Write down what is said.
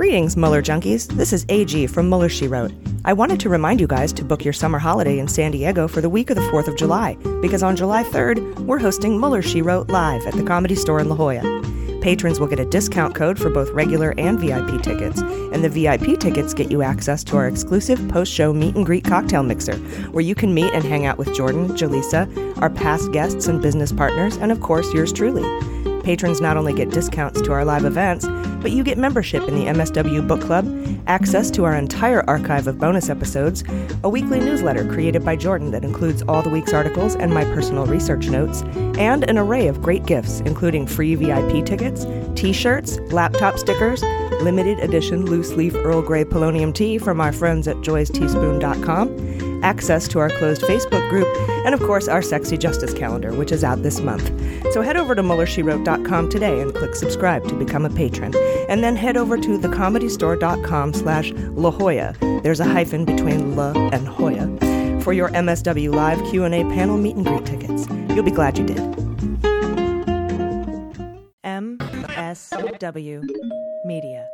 Greetings, Mueller junkies. This is AG from Mueller She Wrote. I wanted to remind you guys to book your summer holiday in San Diego for the week of the 4th of July, because on July 3rd, we're hosting Mueller She Wrote live at the Comedy Store in La Jolla. Patrons will get a discount code for both regular and VIP tickets, and the VIP tickets get you access to our exclusive post show meet and greet cocktail mixer, where you can meet and hang out with Jordan, Jaleesa, our past guests and business partners, and of course, yours truly. Patrons not only get discounts to our live events, but you get membership in the MSW Book Club, access to our entire archive of bonus episodes, a weekly newsletter created by Jordan that includes all the week's articles and my personal research notes, and an array of great gifts, including free VIP tickets, t shirts, laptop stickers, limited edition loose leaf Earl Grey polonium tea from our friends at joysteaspoon.com access to our closed Facebook group, and of course our Sexy Justice calendar, which is out this month. So head over to MuellerSheWrote.com today and click subscribe to become a patron. And then head over to thecomedystore.com slash La Jolla. There's a hyphen between La and Jolla for your MSW Live Q&A panel meet and greet tickets. You'll be glad you did. MSW Media.